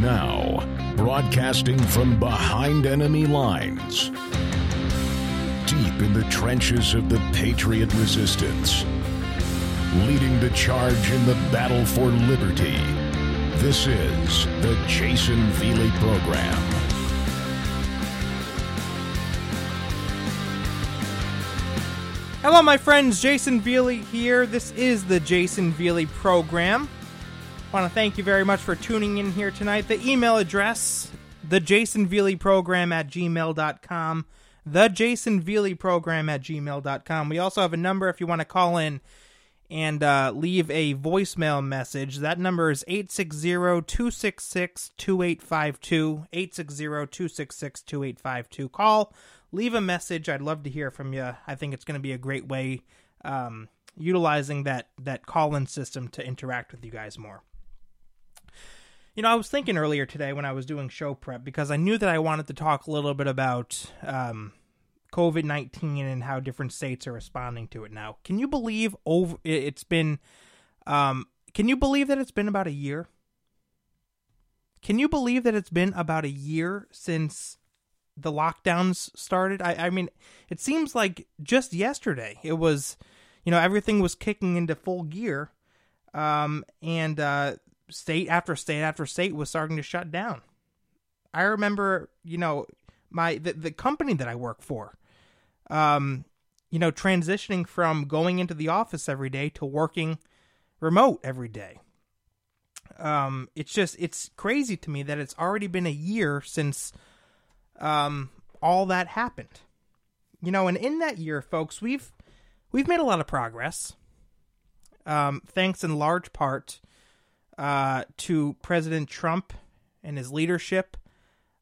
Now, broadcasting from behind enemy lines, deep in the trenches of the Patriot resistance, leading the charge in the battle for liberty. This is the Jayson Veley Program. Hello, my friends. Jayson Veley here. This is the Jayson Veley Program. Want to thank you very much for tuning in here tonight. The email address, the Jayson Veley Program at gmail.com. The Jayson Veley Program at gmail.com. We also have a number if you want to call in and uh, leave a voicemail message. That number is 860 266 2852. 860 266 2852. Call, leave a message. I'd love to hear from you. I think it's going to be a great way um, utilizing that, that call in system to interact with you guys more. You know, I was thinking earlier today when I was doing show prep because I knew that I wanted to talk a little bit about um, COVID nineteen and how different states are responding to it now. Can you believe over? It's been. Um, can you believe that it's been about a year? Can you believe that it's been about a year since the lockdowns started? I, I mean, it seems like just yesterday it was, you know, everything was kicking into full gear, um, and uh, state after state after state was starting to shut down. I remember, you know, my the, the company that I work for, um, you know, transitioning from going into the office every day to working remote every day. Um, it's just it's crazy to me that it's already been a year since um all that happened. You know, and in that year, folks, we've we've made a lot of progress. Um, thanks in large part uh, to President Trump and his leadership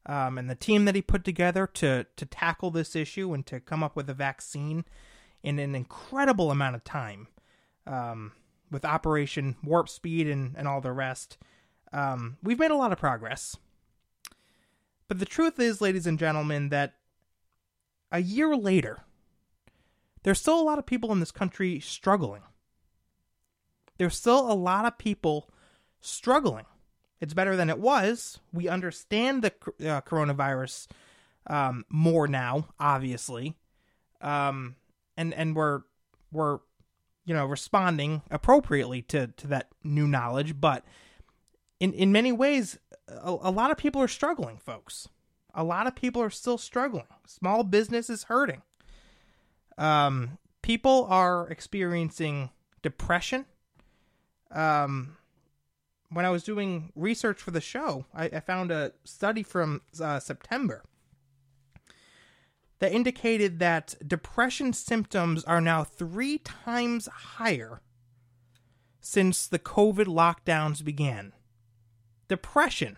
um, and the team that he put together to to tackle this issue and to come up with a vaccine in an incredible amount of time um, with Operation Warp Speed and, and all the rest. Um, we've made a lot of progress. But the truth is, ladies and gentlemen, that a year later, there's still a lot of people in this country struggling. There's still a lot of people struggling. It's better than it was. We understand the uh, coronavirus um, more now, obviously, um, and and we're we're you know responding appropriately to to that new knowledge. But in in many ways, a, a lot of people are struggling, folks. A lot of people are still struggling. Small business is hurting. Um, people are experiencing depression. Um, when I was doing research for the show, I, I found a study from uh, September that indicated that depression symptoms are now three times higher since the COVID lockdowns began. Depression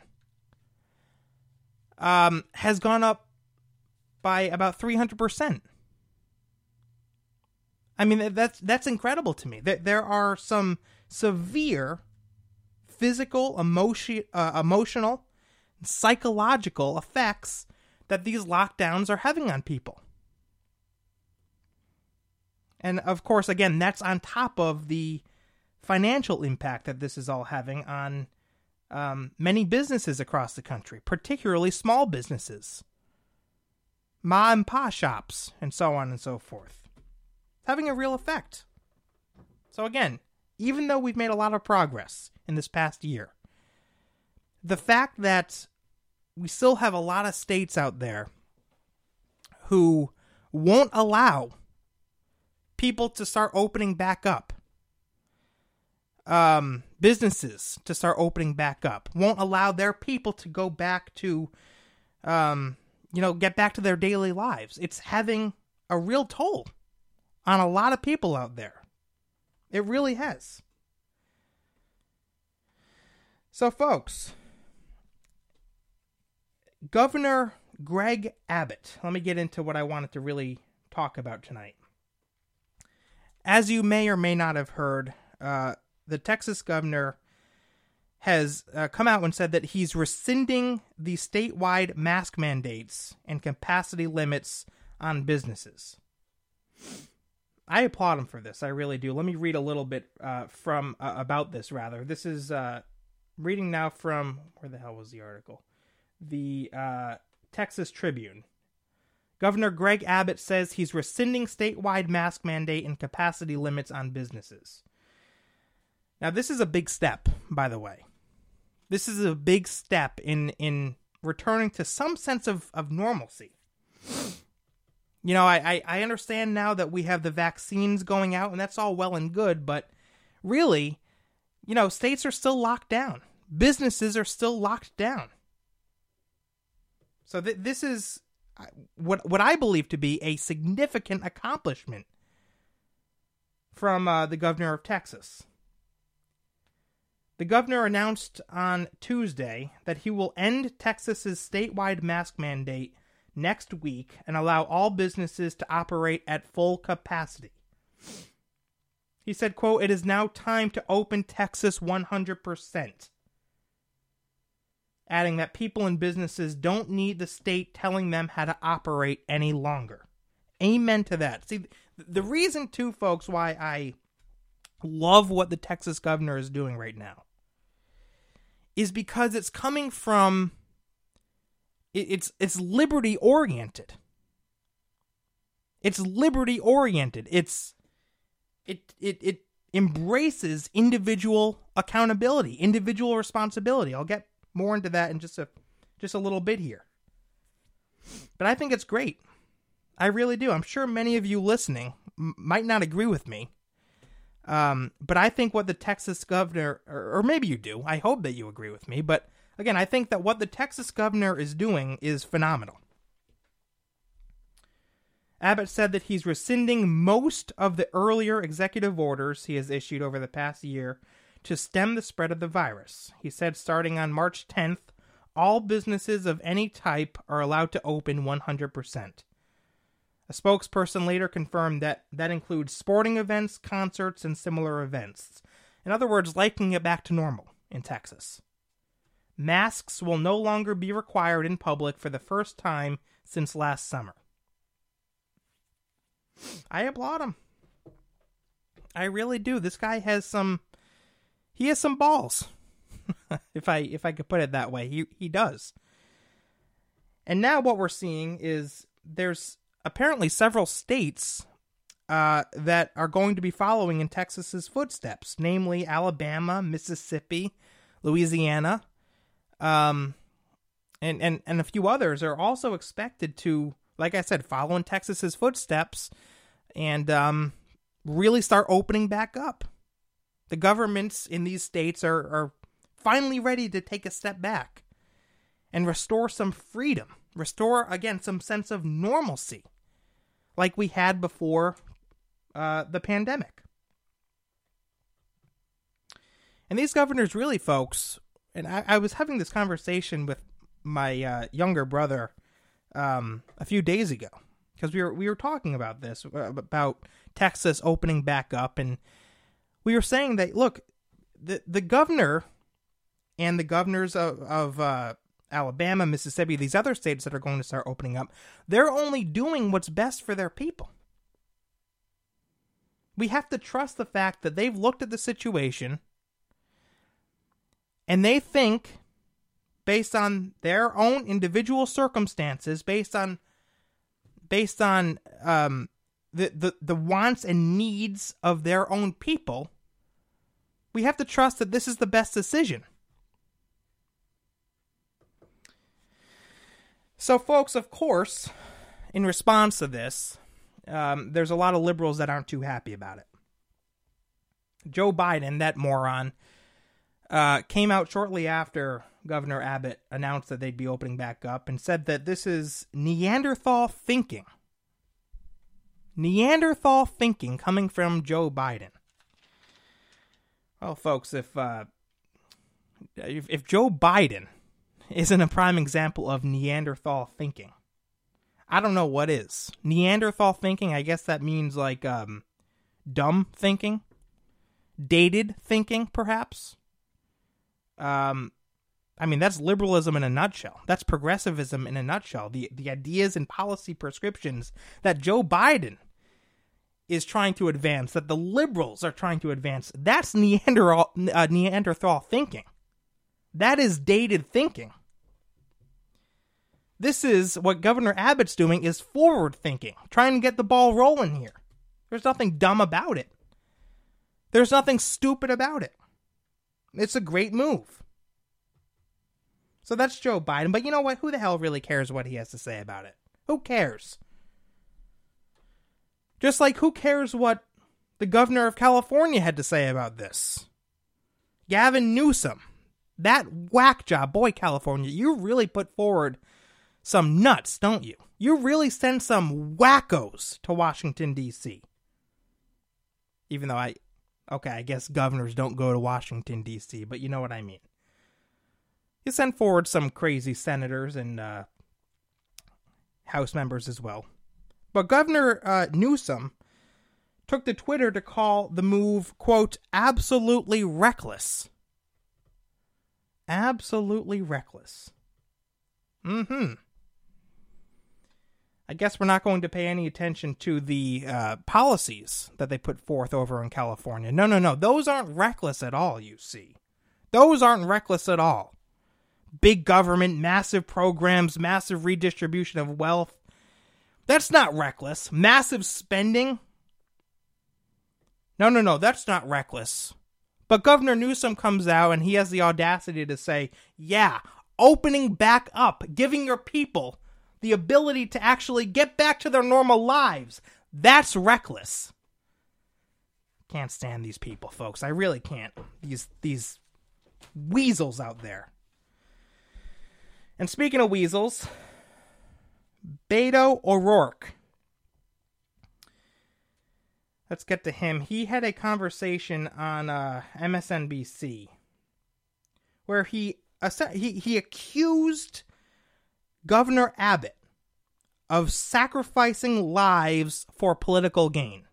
um, has gone up by about 300%. I mean, that's, that's incredible to me. There are some severe physical, emotion, uh, emotional, psychological effects that these lockdowns are having on people. And of course, again, that's on top of the financial impact that this is all having on um, many businesses across the country, particularly small businesses, ma and pa shops, and so on and so forth. It's having a real effect. So, again, even though we've made a lot of progress in this past year, the fact that we still have a lot of states out there who won't allow people to start opening back up. Um, businesses to start opening back up. Won't allow their people to go back to um, you know get back to their daily lives. It's having a real toll on a lot of people out there. It really has. So, folks, Governor Greg Abbott, let me get into what I wanted to really talk about tonight. As you may or may not have heard, uh, the Texas governor has uh, come out and said that he's rescinding the statewide mask mandates and capacity limits on businesses. I applaud him for this. I really do. Let me read a little bit uh, from uh, about this. Rather, this is uh, reading now from where the hell was the article? The uh, Texas Tribune. Governor Greg Abbott says he's rescinding statewide mask mandate and capacity limits on businesses. Now, this is a big step, by the way. This is a big step in in returning to some sense of, of normalcy. You know, I, I, I understand now that we have the vaccines going out, and that's all well and good, but really, you know, states are still locked down. Businesses are still locked down. So th- this is what what I believe to be a significant accomplishment from uh, the governor of Texas. The governor announced on Tuesday that he will end Texas's statewide mask mandate next week and allow all businesses to operate at full capacity. He said, quote, "It is now time to open Texas 100%." Adding that people and businesses don't need the state telling them how to operate any longer. Amen to that. See, the reason too folks why I love what the Texas governor is doing right now is because it's coming from it's it's liberty oriented. It's liberty oriented. It's it it it embraces individual accountability, individual responsibility. I'll get more into that in just a just a little bit here. But I think it's great. I really do. I'm sure many of you listening m- might not agree with me, um, but I think what the Texas governor, or, or maybe you do, I hope that you agree with me, but again, I think that what the Texas governor is doing is phenomenal. Abbott said that he's rescinding most of the earlier executive orders he has issued over the past year to stem the spread of the virus. He said starting on March 10th, all businesses of any type are allowed to open 100%. A spokesperson later confirmed that that includes sporting events, concerts, and similar events. In other words, liking it back to normal in Texas. Masks will no longer be required in public for the first time since last summer. I applaud him. I really do. This guy has some he has some balls. if I if I could put it that way. He he does. And now what we're seeing is there's apparently several states uh, that are going to be following in Texas's footsteps, namely Alabama, Mississippi, Louisiana, um, and, and, and a few others are also expected to, like I said, follow in Texas's footsteps and um, really start opening back up. The governments in these states are, are finally ready to take a step back and restore some freedom, restore, again, some sense of normalcy like we had before uh, the pandemic. And these governors, really, folks, and I, I was having this conversation with my uh, younger brother um, a few days ago because we were we were talking about this uh, about Texas opening back up, and we were saying that look, the the governor and the governors of, of uh, Alabama, Mississippi, these other states that are going to start opening up, they're only doing what's best for their people. We have to trust the fact that they've looked at the situation and they think, based on their own individual circumstances, based on based on um, the, the the wants and needs of their own people, we have to trust that this is the best decision. So, folks, of course, in response to this, um, there's a lot of liberals that aren't too happy about it. Joe Biden, that moron, uh, came out shortly after Governor Abbott announced that they'd be opening back up and said that this is Neanderthal thinking. Neanderthal thinking coming from Joe Biden. Well, folks, if uh, if, if Joe Biden isn't a prime example of Neanderthal thinking. I don't know what is. Neanderthal thinking, I guess that means like um dumb thinking, dated thinking perhaps. Um I mean that's liberalism in a nutshell. That's progressivism in a nutshell. The the ideas and policy prescriptions that Joe Biden is trying to advance, that the liberals are trying to advance. That's Neanderthal uh, Neanderthal thinking. That is dated thinking. This is what Governor Abbott's doing is forward thinking, trying to get the ball rolling here. There's nothing dumb about it. There's nothing stupid about it. It's a great move. So that's Joe Biden. But you know what? Who the hell really cares what he has to say about it? Who cares? Just like who cares what the governor of California had to say about this? Gavin Newsom. That whack job. Boy, California, you really put forward some nuts, don't you? You really send some wackos to Washington, D.C. Even though I. Okay, I guess governors don't go to Washington, D.C., but you know what I mean. You send forward some crazy senators and uh, House members as well. But Governor uh, Newsom took to Twitter to call the move, quote, absolutely reckless. Absolutely reckless. Mm hmm. I guess we're not going to pay any attention to the uh, policies that they put forth over in California. No, no, no. Those aren't reckless at all, you see. Those aren't reckless at all. Big government, massive programs, massive redistribution of wealth. That's not reckless. Massive spending. No, no, no. That's not reckless. But Governor Newsom comes out and he has the audacity to say, yeah, opening back up, giving your people the ability to actually get back to their normal lives. That's reckless. Can't stand these people, folks. I really can't. These these weasels out there. And speaking of weasels, Beto O'Rourke. Let's get to him. He had a conversation on uh, MSNBC where he he he accused Governor Abbott of sacrificing lives for political gain.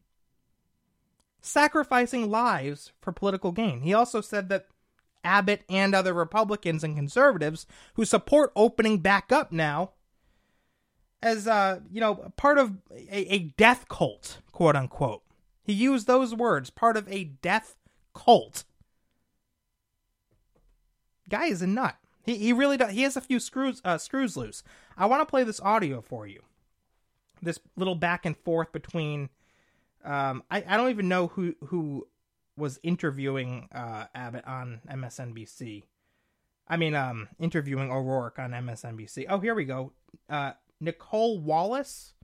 Sacrificing lives for political gain. He also said that Abbott and other Republicans and conservatives who support opening back up now as uh, you know, part of a, a death cult, quote unquote. He used those words, part of a death cult. Guy is a nut. He he really does. He has a few screws uh, screws loose. I want to play this audio for you. This little back and forth between. Um, I I don't even know who who was interviewing uh, Abbott on MSNBC. I mean, um, interviewing O'Rourke on MSNBC. Oh, here we go. Uh, Nicolle Wallace.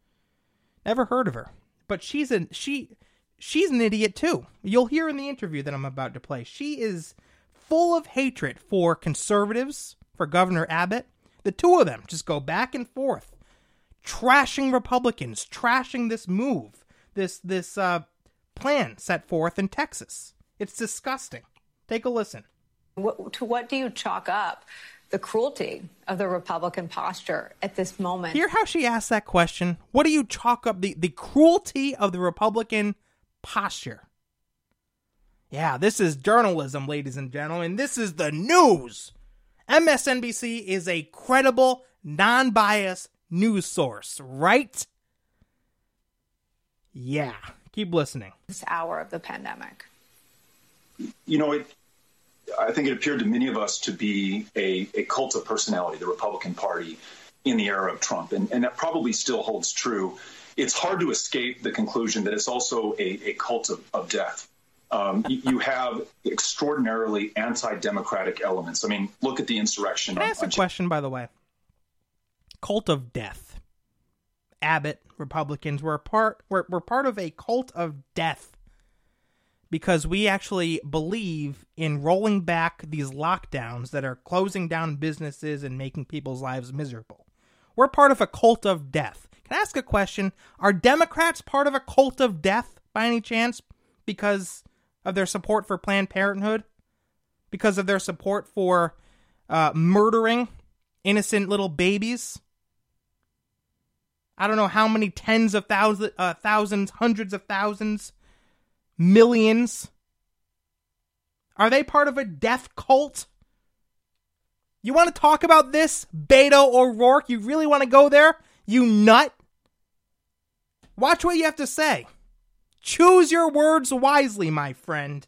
Never heard of her, but she's a she. She's an idiot too. You'll hear in the interview that I'm about to play. She is full of hatred for conservatives, for Governor Abbott. The two of them just go back and forth, trashing Republicans, trashing this move, this this uh, plan set forth in Texas. It's disgusting. Take a listen. What, to what do you chalk up the cruelty of the Republican posture at this moment? Hear how she asked that question. What do you chalk up the, the cruelty of the Republican posture? Yeah, this is journalism, ladies and gentlemen. This is the news. MSNBC is a credible, non biased news source, right? Yeah. Keep listening. This hour of the pandemic. You know, it, I think it appeared to many of us to be a, a cult of personality, the Republican Party in the era of Trump. And, and that probably still holds true. It's hard to escape the conclusion that it's also a, a cult of, of death. Um, you, you, have extraordinarily anti-democratic elements. I mean, look at the insurrection. Can I ask on, a question, by the way? Cult of death. Abbott Republicans were part were, were part of a cult of death because we actually believe in rolling back these lockdowns that are closing down businesses and making people's lives miserable. We're part of a cult of death. Can I ask a question? Are Democrats part of a cult of death by any chance because of their support for Planned Parenthood? Because of their support for uh, murdering innocent little babies? I don't know how many tens of thousands, uh, thousands, hundreds of thousands, millions. Are they part of a death cult? You want to talk about this, Beto O'Rourke? You really want to go there? You nut? Watch what you have to say. Choose your words wisely, my friend.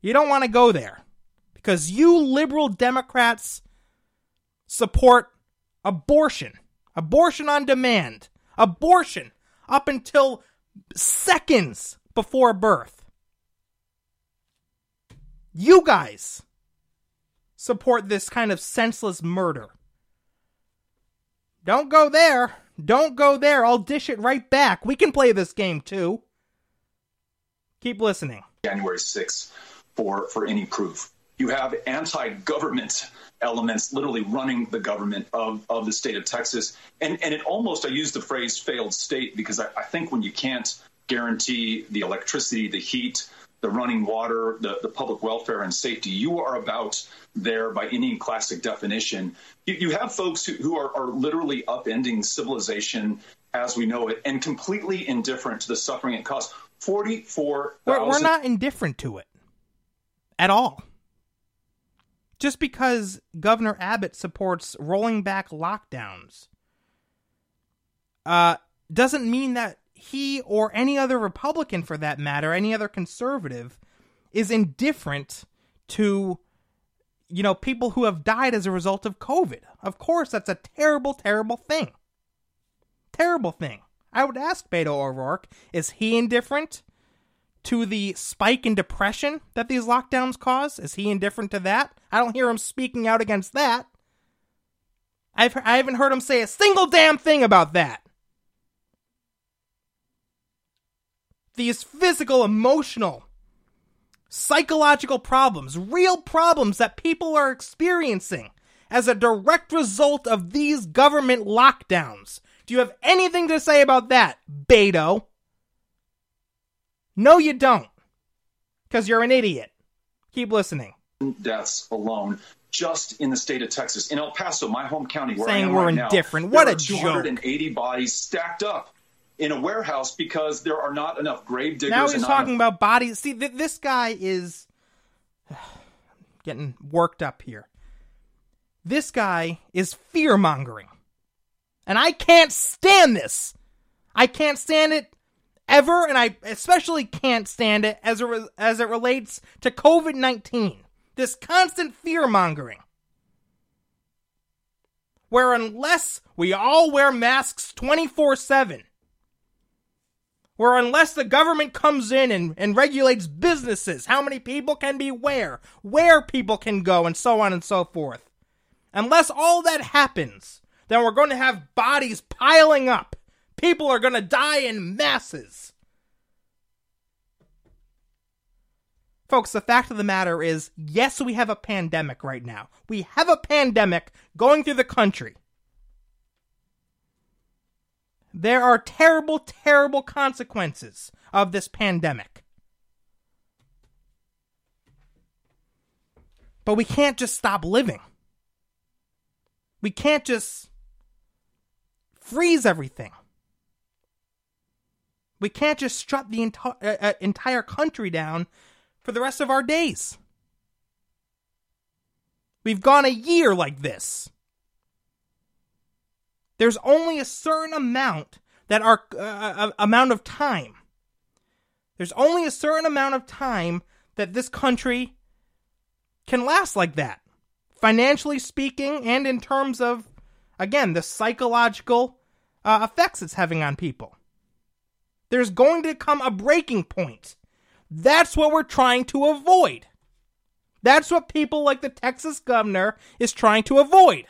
You don't want to go there Because you liberal Democrats support abortion, abortion on demand, abortion up until seconds before birth. You guys support this kind of senseless murder. Don't go there. Don't go there. I'll dish it right back. We can play this game too. Keep listening. January 6th for, for any proof. You have anti government elements literally running the government of, of the state of Texas. And, and it almost, I use the phrase failed state because I, I think when you can't guarantee the electricity, the heat, the running water, the, the public welfare and safety, you are about there by any classic definition. You, you have folks who, who are, are literally upending civilization as we know it and completely indifferent to the suffering it caused. 44,000. We're, we're not indifferent to it at all. Just because Governor Abbott supports rolling back lockdowns uh, doesn't mean that he or any other Republican, for that matter, any other conservative, is indifferent to you know people who have died as a result of COVID. Of course, that's a terrible, terrible thing. Terrible thing. I would ask Beto O'Rourke, is he indifferent to the spike in depression that these lockdowns cause? Is he indifferent to that? I don't hear him speaking out against that. I've I haven't heard him say a single damn thing about that. These physical, emotional, psychological problems, real problems that people are experiencing as a direct result of these government lockdowns. Do you have anything to say about that, Beto? No, you don't. Because you're an idiot. Keep listening. Deaths alone just in the state of Texas. In El Paso, my home county, where Saying I am we're right indifferent. now, What a are joke. 280 bodies stacked up in a warehouse because there are not enough grave diggers. Now he's talking enough- about bodies. See, th- this guy is getting worked up here. This guy is fear mongering. And I can't stand this. I can't stand it ever, and I especially can't stand it as, re- as it relates to COVID 19. This constant fear mongering. Where unless we all wear masks 24 7, where unless the government comes in and, and regulates businesses, how many people can be where, where people can go, and so on and so forth. Unless all that happens, then we're going to have bodies piling up. People are going to die in masses. Folks, the fact of the matter is yes, we have a pandemic right now. We have a pandemic going through the country. There are terrible, terrible consequences of this pandemic. But we can't just stop living. We can't just freeze everything. We can't just shut the enti- uh, uh, entire country down for the rest of our days. We've gone a year like this. There's only a certain amount that our uh, uh, amount of time. There's only a certain amount of time that this country can last like that. Financially speaking, and in terms of, again, the psychological uh, effects it's having on people. There's going to come a breaking point. That's what we're trying to avoid. That's what people like the Texas governor is trying to avoid.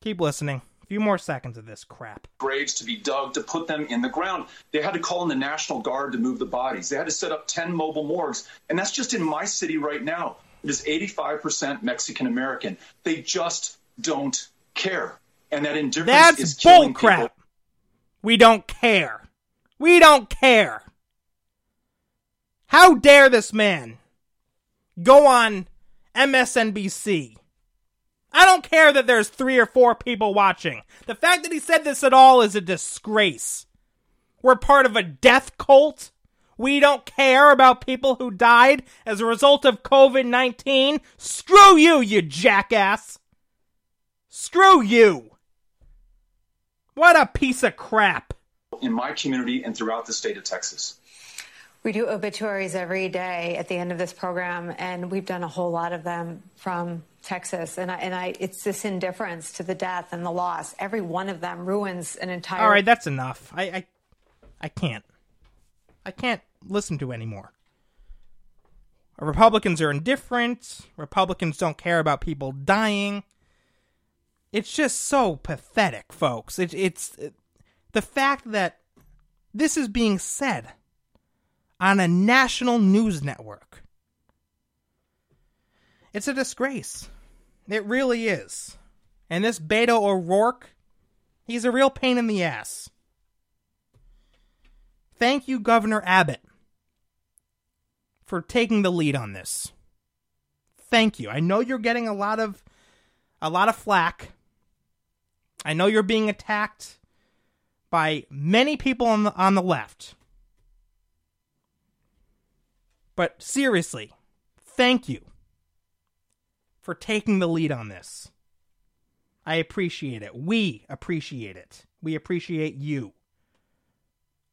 Keep listening. A few more seconds of this crap. graves to be dug to put them in the ground. They had to call in the National Guard to move the bodies. They had to set up 10 mobile morgues. And that's just in my city right now. It is 85% Mexican American. They just don't care. And that indifference is That's killing bullcrap. people. We don't care. We don't care. How dare this man go on MSNBC? I don't care that there's three or four people watching. The fact that he said this at all is a disgrace. We're part of a death cult. We don't care about people who died as a result of COVID 19. Screw you, you jackass. Screw you. What a piece of crap. in my community and throughout the state of Texas. We do obituaries every day at the end of this program, and we've done a whole lot of them from Texas. And I, and I, it's this indifference to the death and the loss. Every one of them ruins an entire. All right, that's enough. I, I, I can't. I can't listen to anymore. Republicans are indifferent. Republicans don't care about people dying. It's just so pathetic, folks. It, it's it, the fact that this is being said on a national news network. It's a disgrace. It really is. And this Beto O'Rourke, he's a real pain in the ass. Thank you, Governor Abbott, for taking the lead on this. Thank you. I know you're getting a lot of a lot of flack. I know you're being attacked by many people on the on the left. But seriously, thank you for taking the lead on this. I appreciate it. We appreciate it. We appreciate you.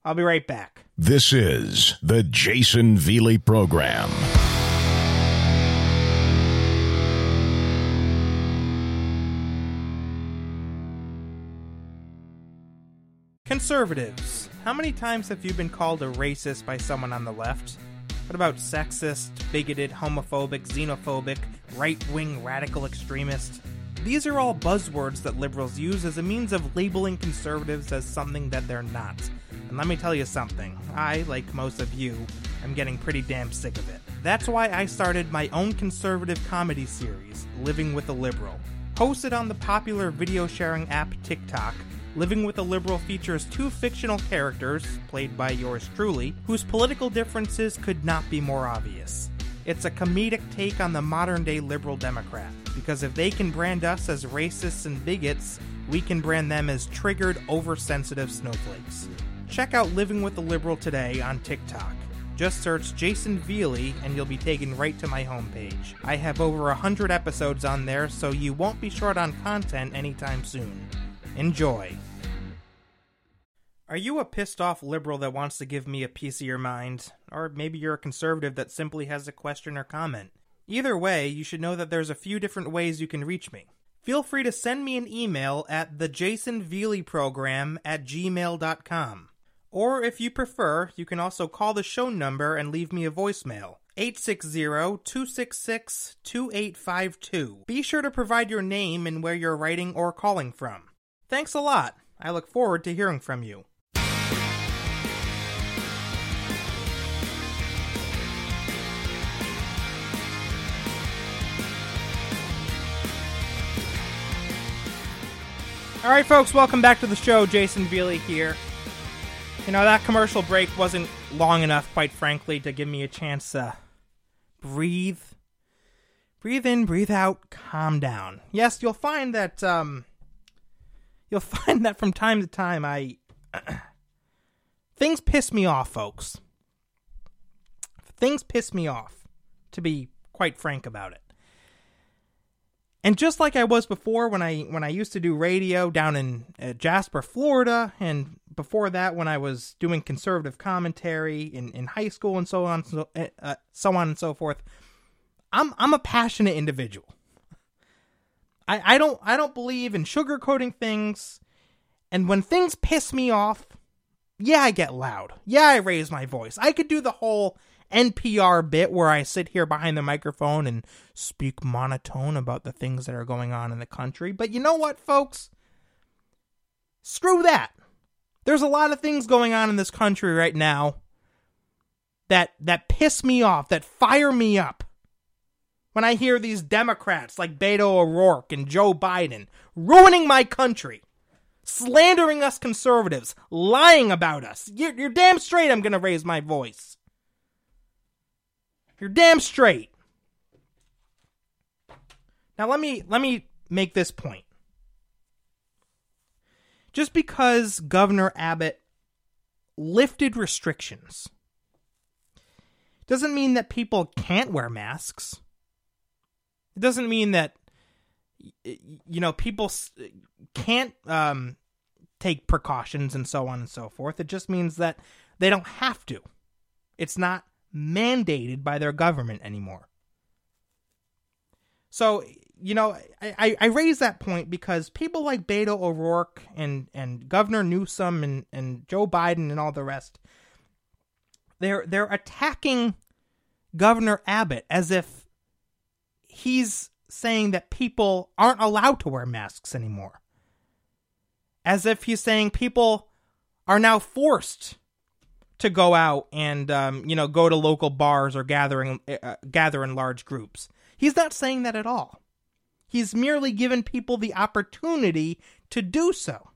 I'll be right back. This is the Jayson Veley Program. Conservatives. How many times have you been called a racist by someone on the left? What about sexist, bigoted, homophobic, xenophobic, right wing radical extremist? These are all buzzwords that liberals use as a means of labeling conservatives as something that they're not. And let me tell you something, I, like most of you, am getting pretty damn sick of it. That's why I started my own conservative comedy series, Living with a Liberal. Hosted on the popular video sharing app TikTok, Living with a Liberal features two fictional characters, played by yours truly, whose political differences could not be more obvious. It's a comedic take on the modern day liberal Democrat, because if they can brand us as racists and bigots, we can brand them as triggered, oversensitive snowflakes. Check out Living with a Liberal today on TikTok. Just search Jayson Veley and you'll be taken right to my homepage. I have over 100 episodes on there, so you won't be short on content anytime soon. Enjoy. Are you a pissed off liberal that wants to give me a piece of your mind? Or maybe you're a conservative that simply has a question or comment? Either way, you should know that there's a few different ways you can reach me. Feel free to send me an email at thejaysonveleyprogram at gmail.com. Or if you prefer, you can also call the show number and leave me a voicemail. 860-266-2852. Be sure to provide your name and where you're writing or calling from. Thanks a lot. I look forward to hearing from you. All right, folks, welcome back to the show. Jayson Veley here. You know, that commercial break wasn't long enough, quite frankly, to give me a chance to breathe. Breathe in, breathe out, calm down. Yes, you'll find that, um, you'll find that from time to time I. things piss me off, folks. Things piss me off, to be quite frank about it. And just like I was before when I when I used to do radio down in uh, Jasper, Florida, and before that when I was doing conservative commentary in, in high school and so on so, uh, uh, so on and so forth, I'm I'm a passionate individual. I, I don't I don't believe in sugarcoating things, and when things piss me off, yeah, I get loud. Yeah, I raise my voice. I could do the whole NPR bit where I sit here behind the microphone and speak monotone about the things that are going on in the country. But you know what, folks? Screw that. There's a lot of things going on in this country right now that that piss me off, that fire me up. When I hear these Democrats like Beto O'Rourke and Joe Biden ruining my country, slandering us conservatives, lying about us, you're, you're damn straight I'm going to raise my voice. You're damn straight. Now let me let me make this point. Just because Governor Abbott lifted restrictions doesn't mean that people can't wear masks. It doesn't mean that you know people can't um, take precautions and so on and so forth. It just means that they don't have to. It's not mandated by their government anymore. So, you know, I, I raise that point because people like Beto O'Rourke and, and Governor Newsom and, and Joe Biden and all the rest, they're they're attacking Governor Abbott as if he's saying that people aren't allowed to wear masks anymore. As if he's saying people are now forced to go out and um, you know go to local bars or gathering uh, gather in large groups. He's not saying that at all. He's merely given people the opportunity to do so.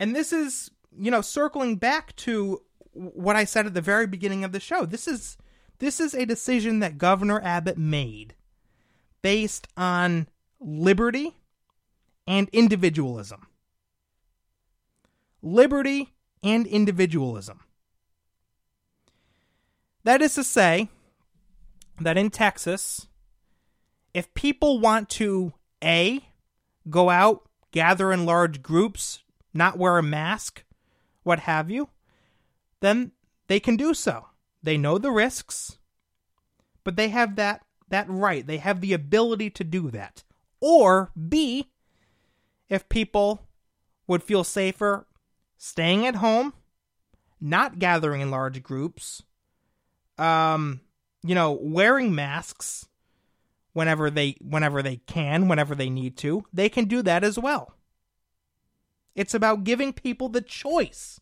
And this is, you know, circling back to what I said at the very beginning of the show. This is this is a decision that Governor Abbott made based on liberty and individualism. Liberty and individualism. That is to say, that in Texas, if people want to A, go out, gather in large groups, not wear a mask, what have you, then they can do so. They know the risks, but they have that that right. They have the ability to do that. Or B, if people would feel safer staying at home, not gathering in large groups, um, you know, wearing masks whenever they whenever they can, whenever they need to, they can do that as well. It's about giving people the choice.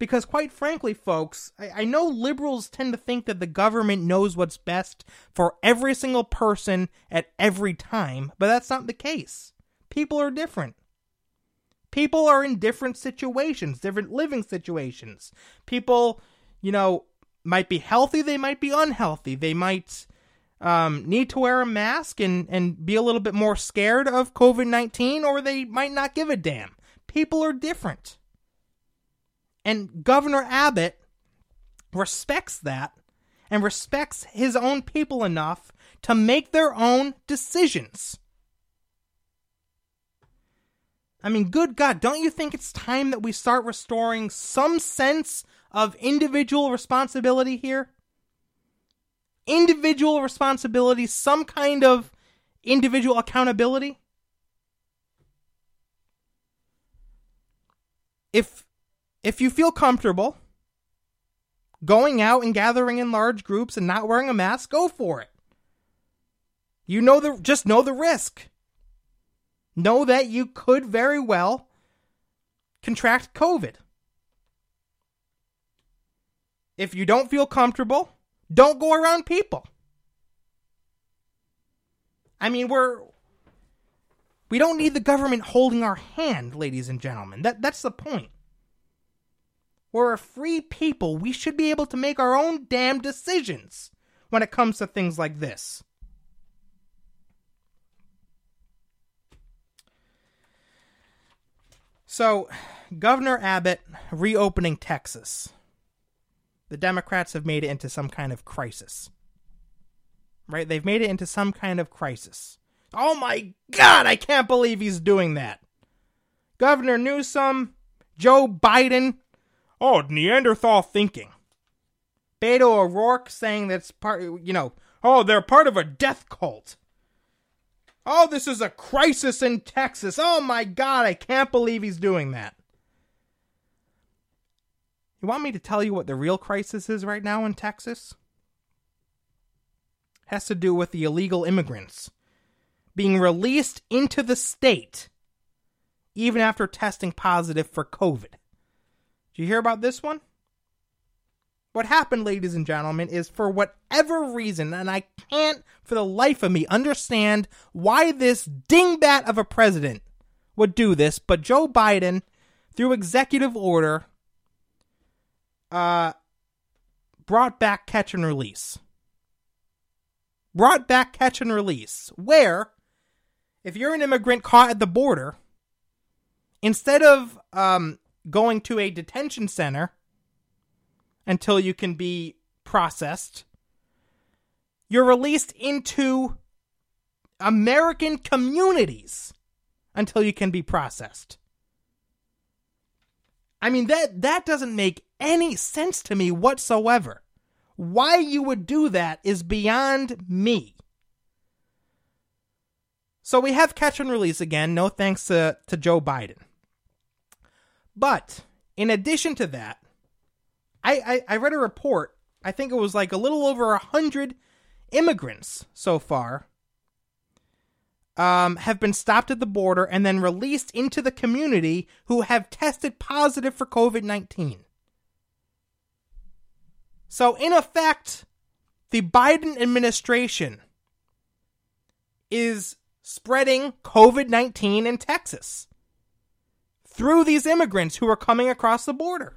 Because, quite frankly, folks, I, I, know liberals tend to think that the government knows what's best for every single person at every time, but that's not the case. People are different. People are in different situations, different living situations. People, you know, might be healthy, they might be unhealthy. They might um, need to wear a mask and, and be a little bit more scared of COVID 19, or they might not give a damn. People are different. And Governor Abbott respects that and respects his own people enough to make their own decisions. I mean, good God, don't you think it's time that we start restoring some sense of individual responsibility here? Individual responsibility, some kind of individual accountability? If if you feel comfortable going out and gathering in large groups and not wearing a mask, go for it. You know the just know the risk. Know that you could very well contract COVID. If you don't feel comfortable, don't go around people. I mean, we're we don't need the government holding our hand, ladies and gentlemen. That that's the point. We're a free people. We should be able to make our own damn decisions when it comes to things like this. So, Governor Abbott reopening Texas. The Democrats have made it into some kind of crisis. Right? They've made it into some kind of crisis. Oh my god, I can't believe he's doing that. Governor Newsom, Joe Biden, oh, Neanderthal thinking. Beto O'Rourke saying that's part, you know, oh, they're part of a death cult. Oh, this is a crisis in Texas. Oh my God, I can't believe he's doing that. You want me to tell you what the real crisis is right now in Texas? It has to do with the illegal immigrants being released into the state even after testing positive for COVID. You hear about this one? What happened, ladies and gentlemen, is for whatever reason, and I can't for the life of me understand why this dingbat of a president would do this, but Joe Biden, through executive order, uh, brought back catch and release. Brought back catch and release, where if you're an immigrant caught at the border, instead of um, going to a detention center until you can be processed, you're released into American communities until you can be processed. I mean that that doesn't make any sense to me whatsoever. Why you would do that is beyond me. So we have catch and release again, no thanks to, to Joe Biden. But in addition to that, I, I, I read a report, I think it was like a little over a hundred immigrants so far um, have been stopped at the border and then released into the community who have tested positive for COVID 19. So, in effect, the Biden administration is spreading COVID 19 in Texas through these immigrants who are coming across the border.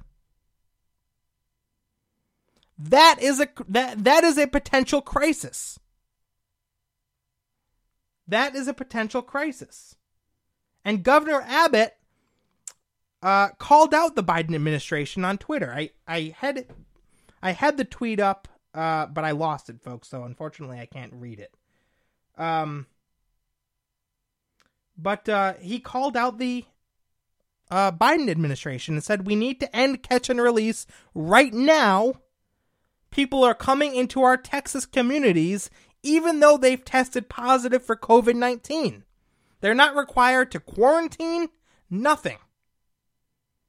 That is a that that is a potential crisis. That is a potential crisis. And Governor Abbott uh, called out the Biden administration on Twitter. I, I had I had the tweet up, uh, but I lost it, folks. So unfortunately, I can't read it. Um, but uh, he called out the uh, Biden administration and said we need to end catch and release right now. People are coming into our Texas communities even though they've tested positive for COVID 19. They're not required to quarantine, nothing.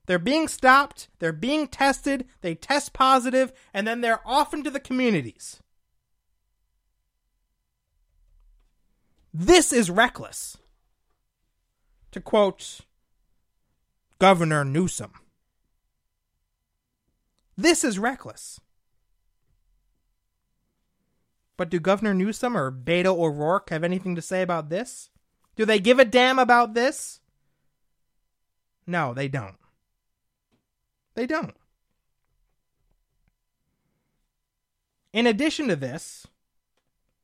They're being stopped, they're being tested, they test positive, and then they're off into the communities. This is reckless. To quote Governor Newsom. This is reckless. But do Governor Newsom or Beto O'Rourke have anything to say about this? Do they give a damn about this? No, they don't. They don't. In addition to this,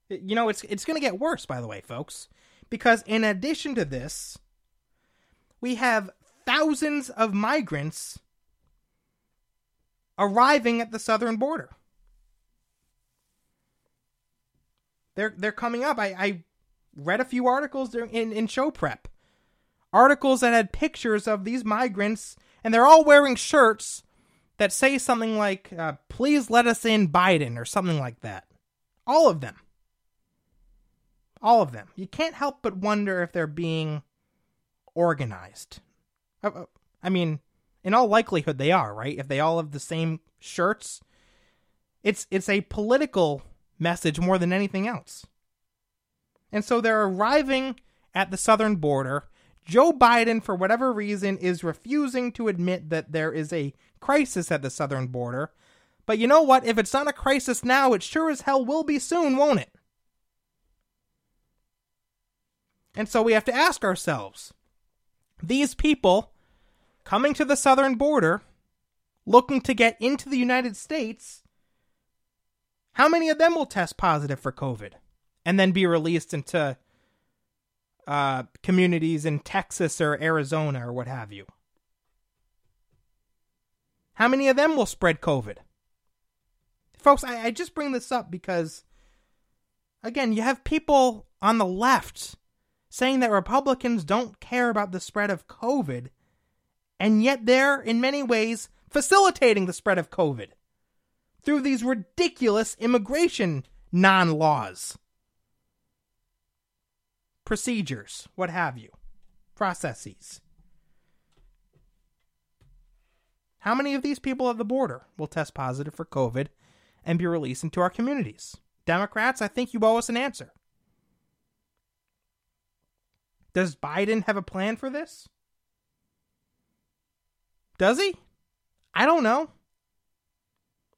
you know, it's it's going to get worse by the way, folks, because in addition to this, we have thousands of migrants arriving at the southern border. They're they're coming up. I, I read a few articles in, in show prep. Articles that had pictures of these migrants, and they're all wearing shirts that say something like, uh, please let us in Biden, or something like that. All of them. All of them. You can't help but wonder if they're being organized. Uh, uh, I mean, in all likelihood, they are, right? If they all have the same shirts, it's it's a political message more than anything else. And so they're arriving at the southern border. Joe Biden, for whatever reason, is refusing to admit that there is a crisis at the southern border. But you know what? If it's not a crisis now, it sure as hell will be soon, won't it? And so we have to ask ourselves these people coming to the southern border, looking to get into the United States, how many of them will test positive for COVID and then be released into uh, communities in Texas or Arizona or what have you? How many of them will spread COVID? Folks, I, I just bring this up because, again, you have people on the left saying that Republicans don't care about the spread of COVID, and yet they're, in many ways, facilitating the spread of COVID through these ridiculous immigration non laws, procedures, what have you, processes. How many of these people at the border will test positive for COVID and be released into our communities? Democrats, I think you owe us an answer. Does Biden have a plan for this? Does he? I don't know.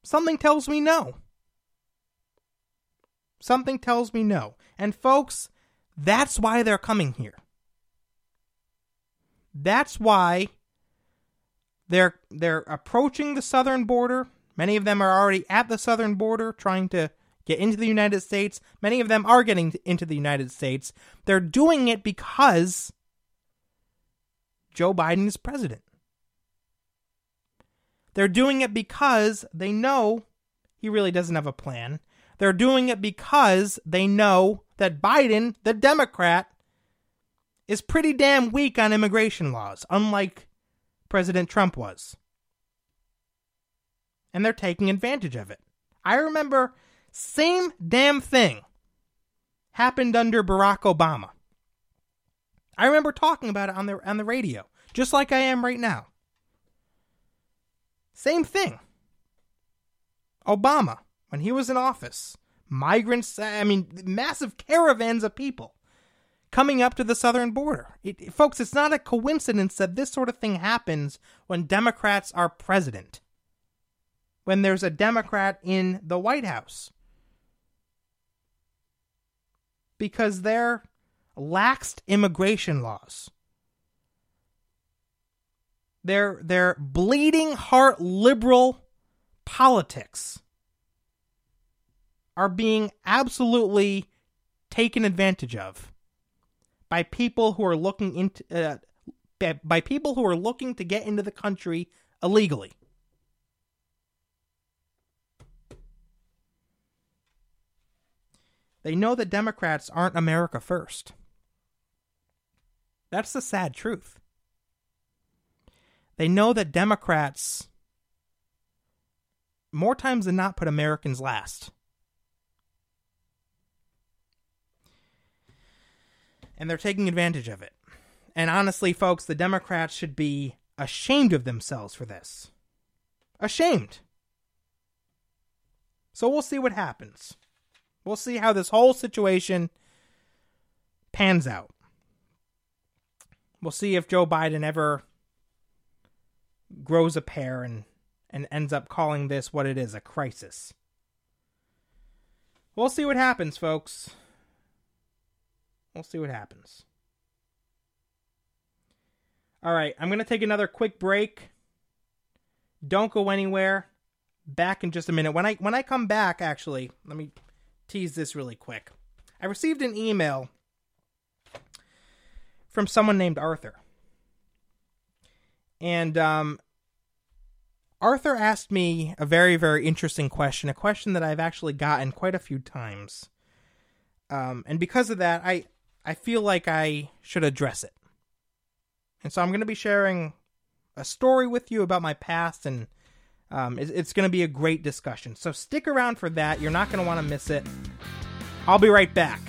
Something tells me no. Something tells me no. And folks, that's why they're coming here. That's why they're they're approaching the southern border. Many of them are already at the southern border trying to get into the United States. Many of them are getting into the United States. They're doing it because Joe Biden is president. They're doing it because they know he really doesn't have a plan. They're doing it because they know that Biden, the Democrat, is pretty damn weak on immigration laws, unlike President Trump was. and they're taking advantage of it. I remember same damn thing happened under Barack Obama. I remember talking about it on the on the radio, just like I am right now. Same thing. Obama, when he was in office, migrants, I mean, massive caravans of people coming up to the southern border. It, folks, it's not a coincidence that this sort of thing happens when Democrats are president, when there's a Democrat in the White House. Because they're laxed immigration laws. Their their bleeding heart liberal politics are being absolutely taken advantage of by people who are looking into uh, by people who are looking to get into the country illegally. They know that Democrats aren't America first. That's the sad truth. They know that Democrats, more times than not, put Americans last. And they're taking advantage of it. And honestly, folks, the Democrats should be ashamed of themselves for this. Ashamed. So we'll see what happens. We'll see how this whole situation pans out. We'll see if Joe Biden ever grows a pair and and ends up calling this what it is, a crisis. We'll see what happens, folks. We'll see what happens. All right, I'm going to take another quick break. Don't go anywhere. Back in just a minute. When I when I come back, actually, let me tease this really quick. I received an email from someone named Arthur. And um, Arthur asked me a very, very interesting question, a question that I've actually gotten quite a few times. Um, and because of that, I, I feel like I should address it. And so I'm going to be sharing a story with you about my past, and um, it, it's going to be a great discussion. So stick around for that. You're not going to want to miss it. I'll be right back.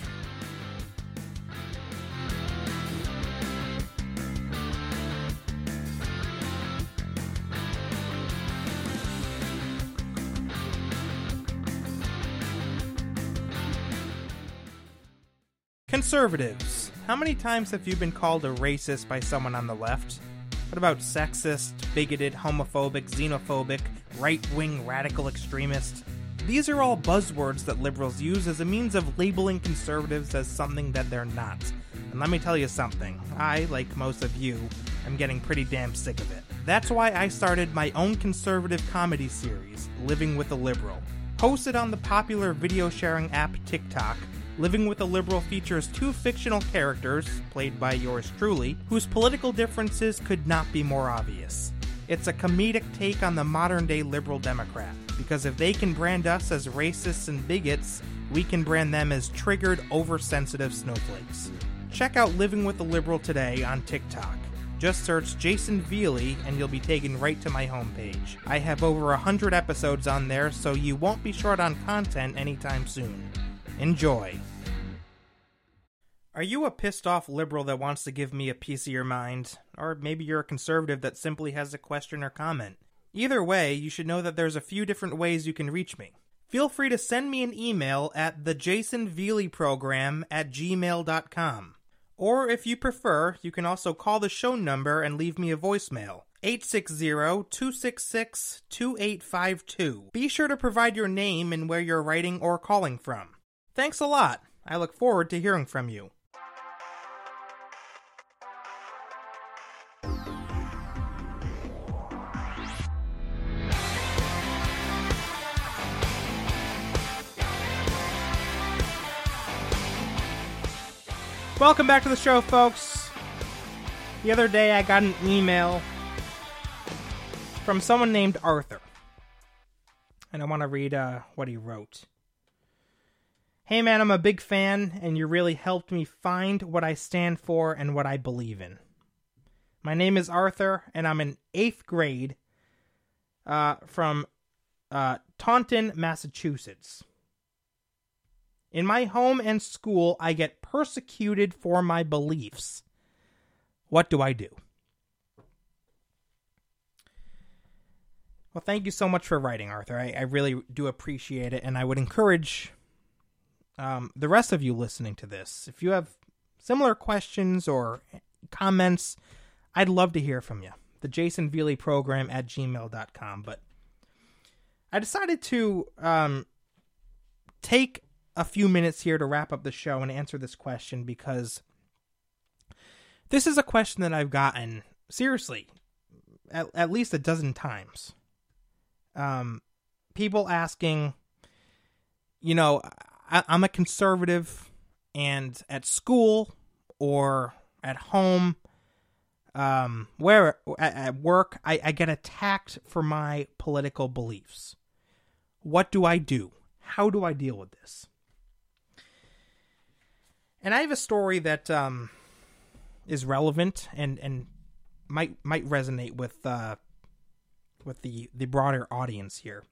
Conservatives. How many times have you been called a racist by someone on the left? What about sexist, bigoted, homophobic, xenophobic, right wing radical extremist? These are all buzzwords that liberals use as a means of labeling conservatives as something that they're not. And let me tell you something, I, like most of you, am getting pretty damn sick of it. That's why I started my own conservative comedy series, Living with a Liberal. Hosted on the popular video sharing app TikTok, Living with a Liberal features two fictional characters, played by yours truly, whose political differences could not be more obvious. It's a comedic take on the modern day liberal Democrat, because if they can brand us as racists and bigots, we can brand them as triggered, oversensitive snowflakes. Check out Living with a Liberal today on TikTok. Just search Jayson Veley and you'll be taken right to my homepage. I have over 100 episodes on there, so you won't be short on content anytime soon. Enjoy. Are you a pissed off liberal that wants to give me a piece of your mind? Or maybe you're a conservative that simply has a question or comment? Either way, you should know that there's a few different ways you can reach me. Feel free to send me an email at thejaysonveleyprogram at gmail.com. Or if you prefer, you can also call the show number and leave me a voicemail. 860-266-2852. Be sure to provide your name and where you're writing or calling from. Thanks a lot. I look forward to hearing from you. Welcome back to the show, folks. The other day I got an email from someone named Arthur. And I want to read uh, what he wrote. Hey man, I'm a big fan, and you really helped me find what I stand for and what I believe in. My name is Arthur, and I'm in eighth grade uh, from uh, Taunton, Massachusetts. In my home and school, I get persecuted for my beliefs. What do I do? Well, thank you so much for writing, Arthur. I, I really do appreciate it, and I would encourage um, the rest of you listening to this, if you have similar questions or comments, I'd love to hear from you. The Jayson Veley program at gmail.com. But I decided to um, take a few minutes here to wrap up the show and answer this question because this is a question that I've gotten seriously at, at least a dozen times. Um, people asking, you know, I, am a conservative, and at school or at home, um, where at, at work, I, I get attacked for my political beliefs. What do I do? How do I deal with this? And I have a story that um, is relevant and and might might resonate with uh, with the the broader audience here.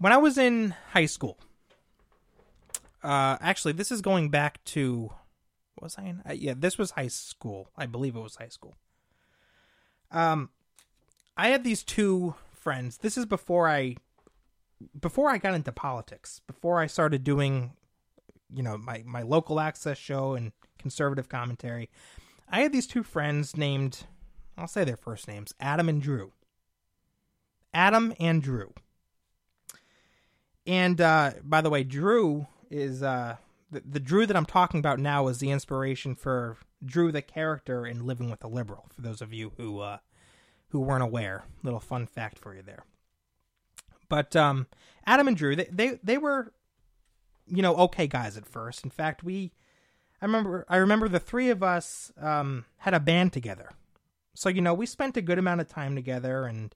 When I was in high school, uh, actually, this is going back to what was I in? Uh, yeah, this was high school. I believe it was high school. Um, I had these two friends. This is before I before I got into politics. Before I started doing, you know, my my local access show and conservative commentary. I had these two friends named I'll say their first names, Adam and Drew. Adam and Drew. And uh, by the way, Drew is uh, the, the Drew that I'm talking about now is the inspiration for Drew the character in Living with a Liberal. For those of you who uh, who weren't aware, little fun fact for you there. But um, Adam and Drew, they, they they were, you know, okay guys at first. In fact, we, I remember I remember the three of us um, had a band together. So you know, we spent a good amount of time together, and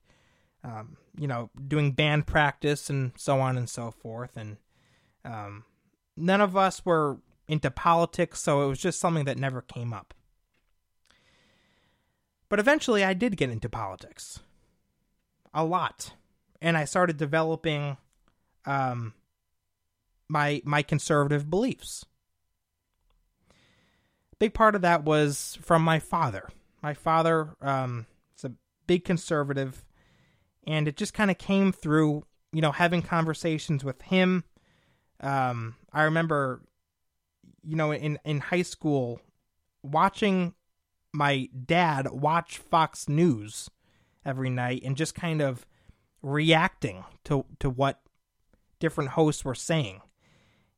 um, you know, doing band practice and so on and so forth. And um, none of us were into politics, so it was just something that never came up. But eventually, I did get into politics a lot, and I started developing um, my my conservative beliefs. Big part of that was from my father. My father um, is a big conservative, and it just kind of came through, you know, having conversations with him. Um, I remember, you know, in in high school, watching my dad watch Fox News every night and just kind of reacting to to what different hosts were saying.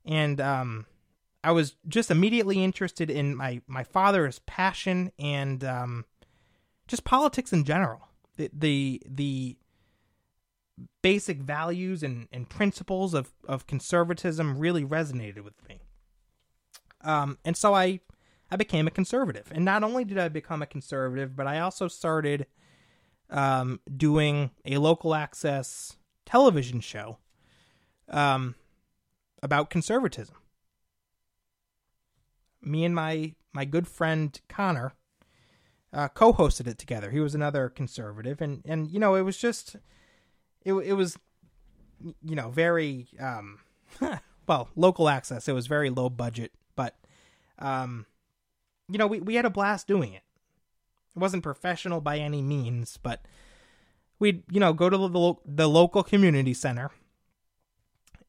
And um, I was just immediately interested in my my father's passion and um, just politics in general. The the the basic values and, and principles of, of conservatism really resonated with me. Um, and so I I became a conservative. And not only did I become a conservative, but I also started um, doing a local access television show um, about conservatism. Me and my my good friend Connor uh, co-hosted it together. He was another conservative, and and you know it was just it it was you know very um well local access. It was very low budget, but um you know we we had a blast doing it. It wasn't professional by any means, but we'd you know go to the the local community center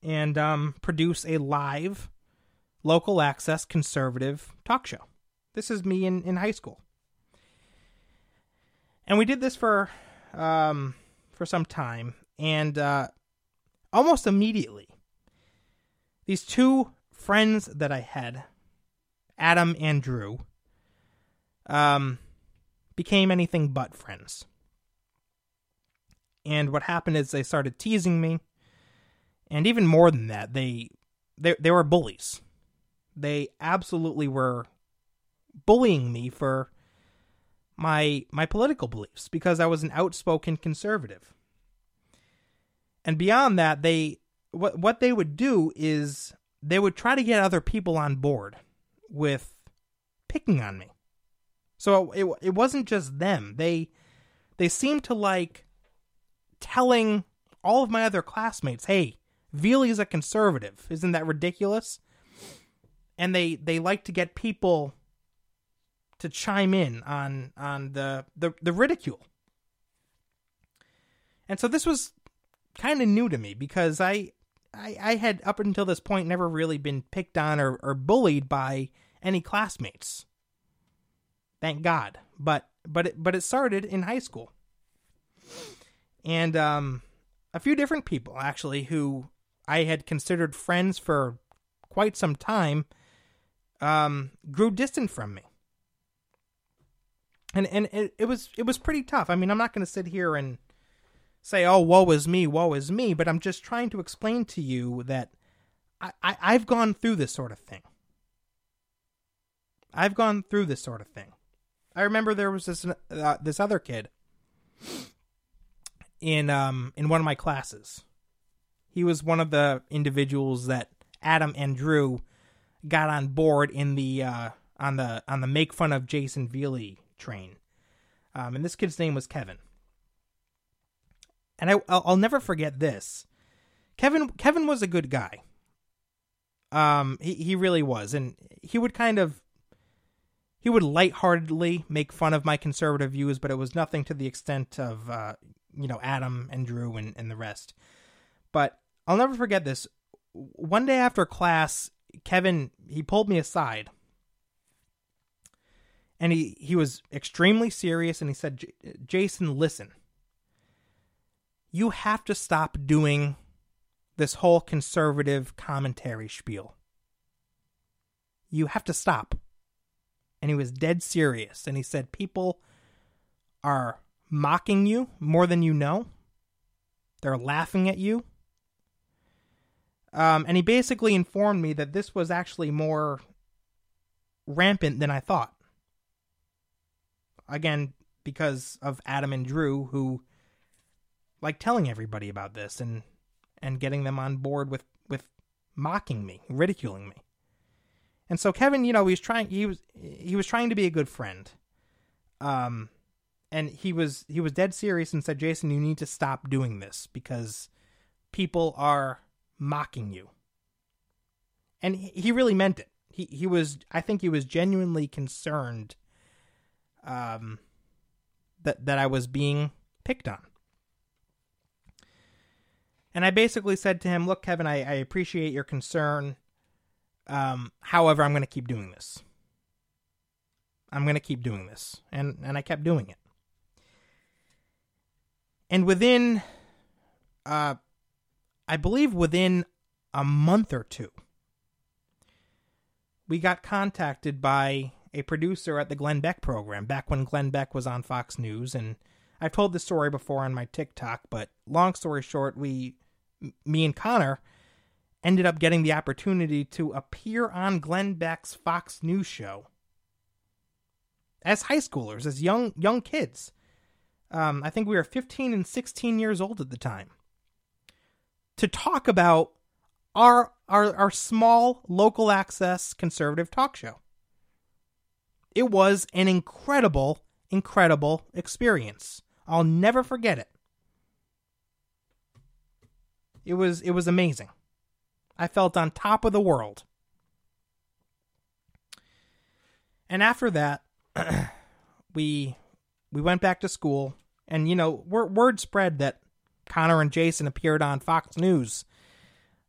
and um produce a live local access conservative talk show. This is me in in high school. And we did this for um for some time and uh, almost immediately, these two friends that I had, Adam and Drew, um, became anything but friends. And what happened is they started teasing me, and even more than that, they they they were bullies. They absolutely were bullying me for my my political beliefs because I was an outspoken conservative. And beyond that, they what what they would do is they would try to get other people on board with picking on me. So it it wasn't just them. They they seemed to like telling all of my other classmates, "Hey, Veley is a conservative. Isn't that ridiculous?" And they they like to get people to chime in on on the the, the ridicule. And so this was kind of new to me because I, I I had up until this point never really been picked on or, or bullied by any classmates. Thank God. But but it, but it started in high school. And um a few different people actually who I had considered friends for quite some time um grew distant from me. And and it, it was it was pretty tough. I mean, I'm not going to sit here and say, "Oh, woe is me, woe is me," but I'm just trying to explain to you that I, I I've gone through this sort of thing. I've gone through this sort of thing. I remember there was this uh, this other kid in um in one of my classes. He was one of the individuals that Adam and Drew got on board in the uh, on the on the make fun of Jayson Veley train. Um, and this kid's name was Kevin and I I'll never forget this. Kevin Kevin was a good guy. Um, he he really was, and he would kind of he would lightheartedly make fun of my conservative views, but it was nothing to the extent of uh, you know Adam and Drew and, and the rest. But I'll never forget this. One day after class, Kevin he pulled me aside, and he he was extremely serious, and he said, "Jayson, listen." You have to stop doing this whole conservative commentary spiel. You have to stop. And he was dead serious. And he said, People are mocking you more than you know, they're laughing at you. Um, and he basically informed me that this was actually more rampant than I thought. Again, because of Adam and Drew, who like telling everybody about this and and getting them on board with with mocking me, ridiculing me. And so Kevin, you know, he was trying he was he was trying to be a good friend. Um and he was he was dead serious and said, "Jayson, you need to stop doing this because people are mocking you." And he really meant it. He he was I think he was genuinely concerned um that that I was being picked on. And I basically said to him, Look, Kevin, I, I appreciate your concern. Um, however, I'm going to keep doing this. I'm going to keep doing this. And, and I kept doing it. And within, uh, I believe within a month or two, we got contacted by a producer at the Glenn Beck program back when Glenn Beck was on Fox News. And I've told this story before on my TikTok, but long story short, we, me and Connor, ended up getting the opportunity to appear on Glenn Beck's Fox News show as high schoolers, as young young kids. Um, I think we were 15 and 16 years old at the time. To talk about our our our small local access conservative talk show. It was an incredible, incredible experience. I'll never forget it. It was it was amazing. I felt on top of the world. And after that, we we went back to school, and you know, word spread that Connor and Jayson appeared on Fox News.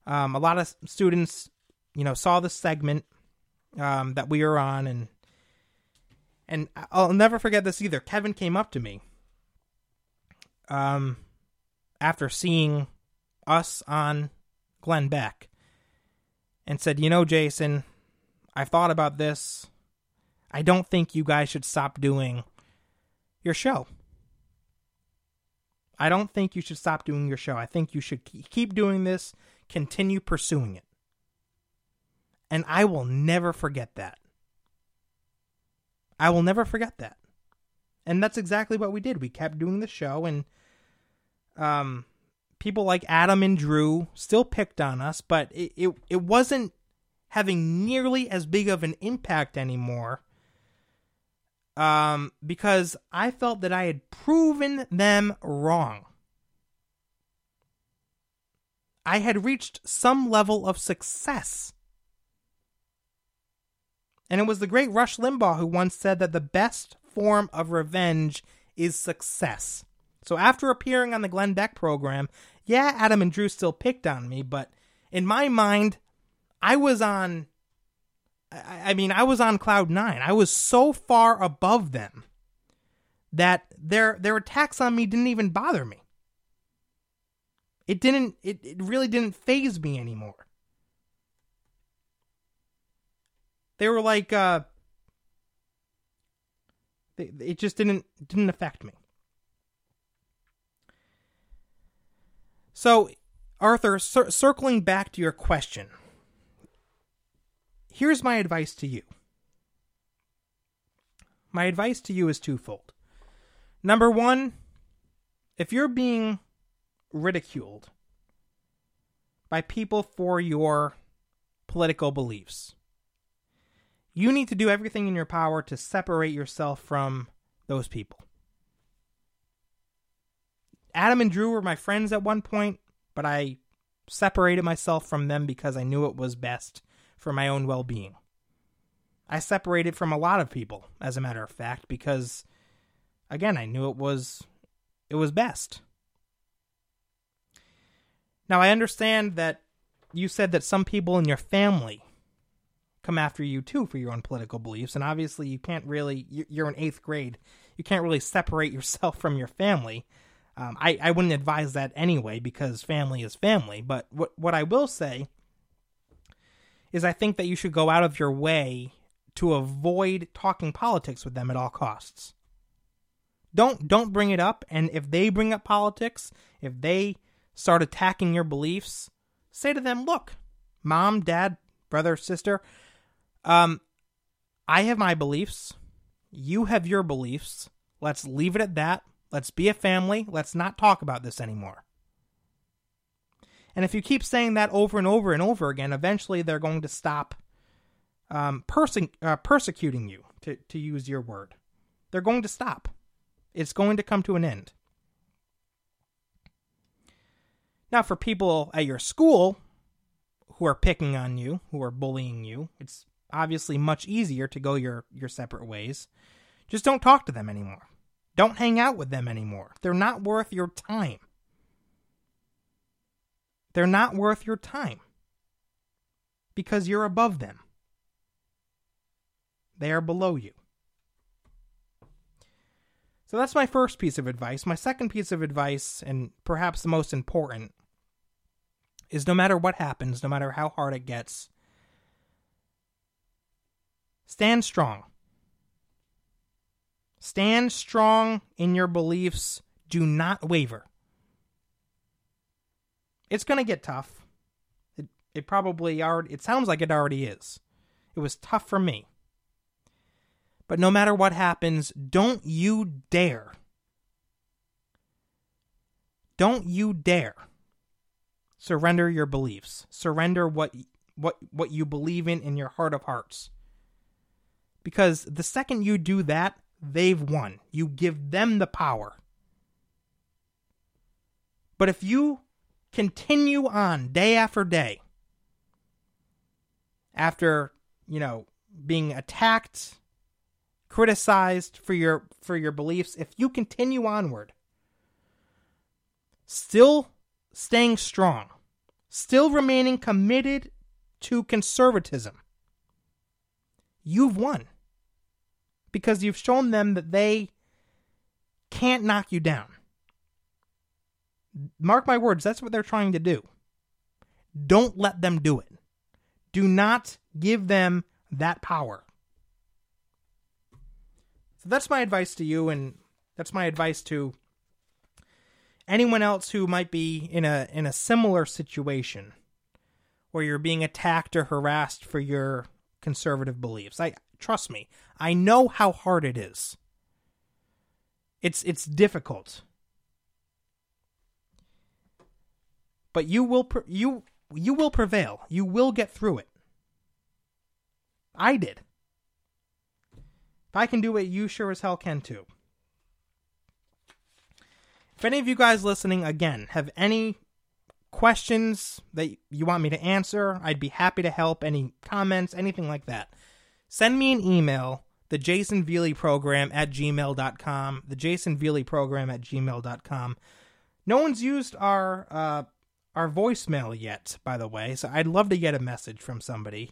Um, a lot of students, you know, saw the segment um, that we were on, and and I'll never forget this either. Kevin came up to me um, after seeing us on Glenn Beck and said, You know, Jayson, I've thought about this. I don't think you guys should stop doing your show. I don't think you should stop doing your show. I think you should keep doing this, continue pursuing it. And I will never forget that. I will never forget that. And that's exactly what we did. We kept doing the show and um, people like Adam and Drew still picked on us, but it, it, it wasn't having nearly as big of an impact anymore. Um, because I felt that I had proven them wrong. I had reached some level of success. And it was the great Rush Limbaugh who once said that the best form of revenge is success. So after appearing on the Glenn Beck program, yeah, Adam and Drew still picked on me, but in my mind, I was on. I mean, I was on cloud nine. I was so far above them that their their attacks on me didn't even bother me. It didn't. It, it really didn't phase me anymore. They were like, uh, they, it just didn't didn't affect me. So, Arthur, cir- circling back to your question, here's my advice to you. My advice to you is twofold. Number one, if you're being ridiculed by people for your political beliefs, you need to do everything in your power to separate yourself from those people. Adam and Drew were my friends at one point, but I separated myself from them because I knew it was best for my own well being. I separated from a lot of people, as a matter of fact, because again, I knew it was it was best. Now I understand that you said that some people in your family come after you too for your own political beliefs, and obviously you can't really you're in eighth grade, you can't really separate yourself from your family. Um, I, I wouldn't advise that anyway because family is family. But what what I will say is I think that you should go out of your way to avoid talking politics with them at all costs. Don't don't bring it up and if they bring up politics, if they start attacking your beliefs, say to them, "Look, mom, dad, brother, sister, um I have my beliefs. You have your beliefs. Let's leave it at that. Let's be a family. Let's not talk about this anymore. And if you keep saying that over and over and over again, eventually they're going to stop um, perse- uh, persecuting you, to, to use your word. They're going to stop. It's going to come to an end. Now, for people at your school who are picking on you, who are bullying you, it's obviously much easier to go your, your separate ways. Just don't talk to them anymore. Don't hang out with them anymore. They're not worth your time. They're not worth your time because you're above them. They are below you. So that's my first piece of advice. My second piece of advice, and perhaps the most important, is no matter what happens, no matter how hard it gets, stand strong. Stand strong in your beliefs. Do not waver. It's going to get tough. It, it probably already, it sounds like it already is. It was tough for me. But no matter what happens, don't you dare. Don't you dare surrender your beliefs. Surrender what what what you believe in in your heart of hearts. Because the second you do that, they've won. You give them the power. But if you continue on day after day, after, you know, being attacked, criticized for your for your beliefs, if you continue onward, still staying strong, still remaining committed to conservatism, you've won because you've shown them that they can't knock you down. Mark my words, that's what they're trying to do. Don't let them do it. Do not give them that power. So that's my advice to you, and that's my advice to anyone else who might be in a in a similar situation where you're being attacked or harassed for your conservative beliefs. I trust me. I know how hard it is. It's it's difficult. But you will pre- you you will prevail. You will get through it. I did. If I can do it, you sure as hell can too. If any of you guys listening again have any questions that you want me to answer, I'd be happy to help. Any comments, anything like that. Send me an email, the Jayson Veley program at gmail.com. The Jayson Veley program at gmail.com. No one's used our uh, our voicemail yet, by the way, so I'd love to get a message from somebody.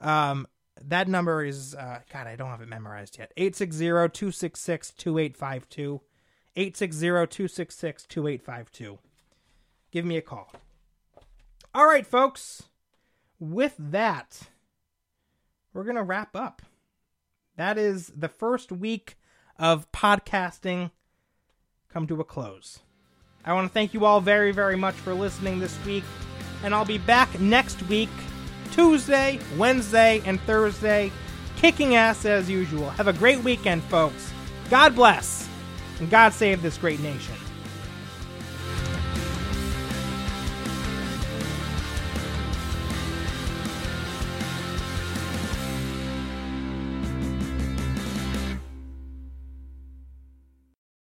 Um, that number is, uh, God, I don't have it memorized yet. 860 266 2852. 860 266 2852. Give me a call. All right, folks. With that, we're going to wrap up. That is the first week of podcasting come to a close. I want to thank you all very, very much for listening this week, and I'll be back next week, Tuesday, Wednesday, and Thursday, kicking ass as usual. Have a great weekend, folks. God bless, and God save this great nation.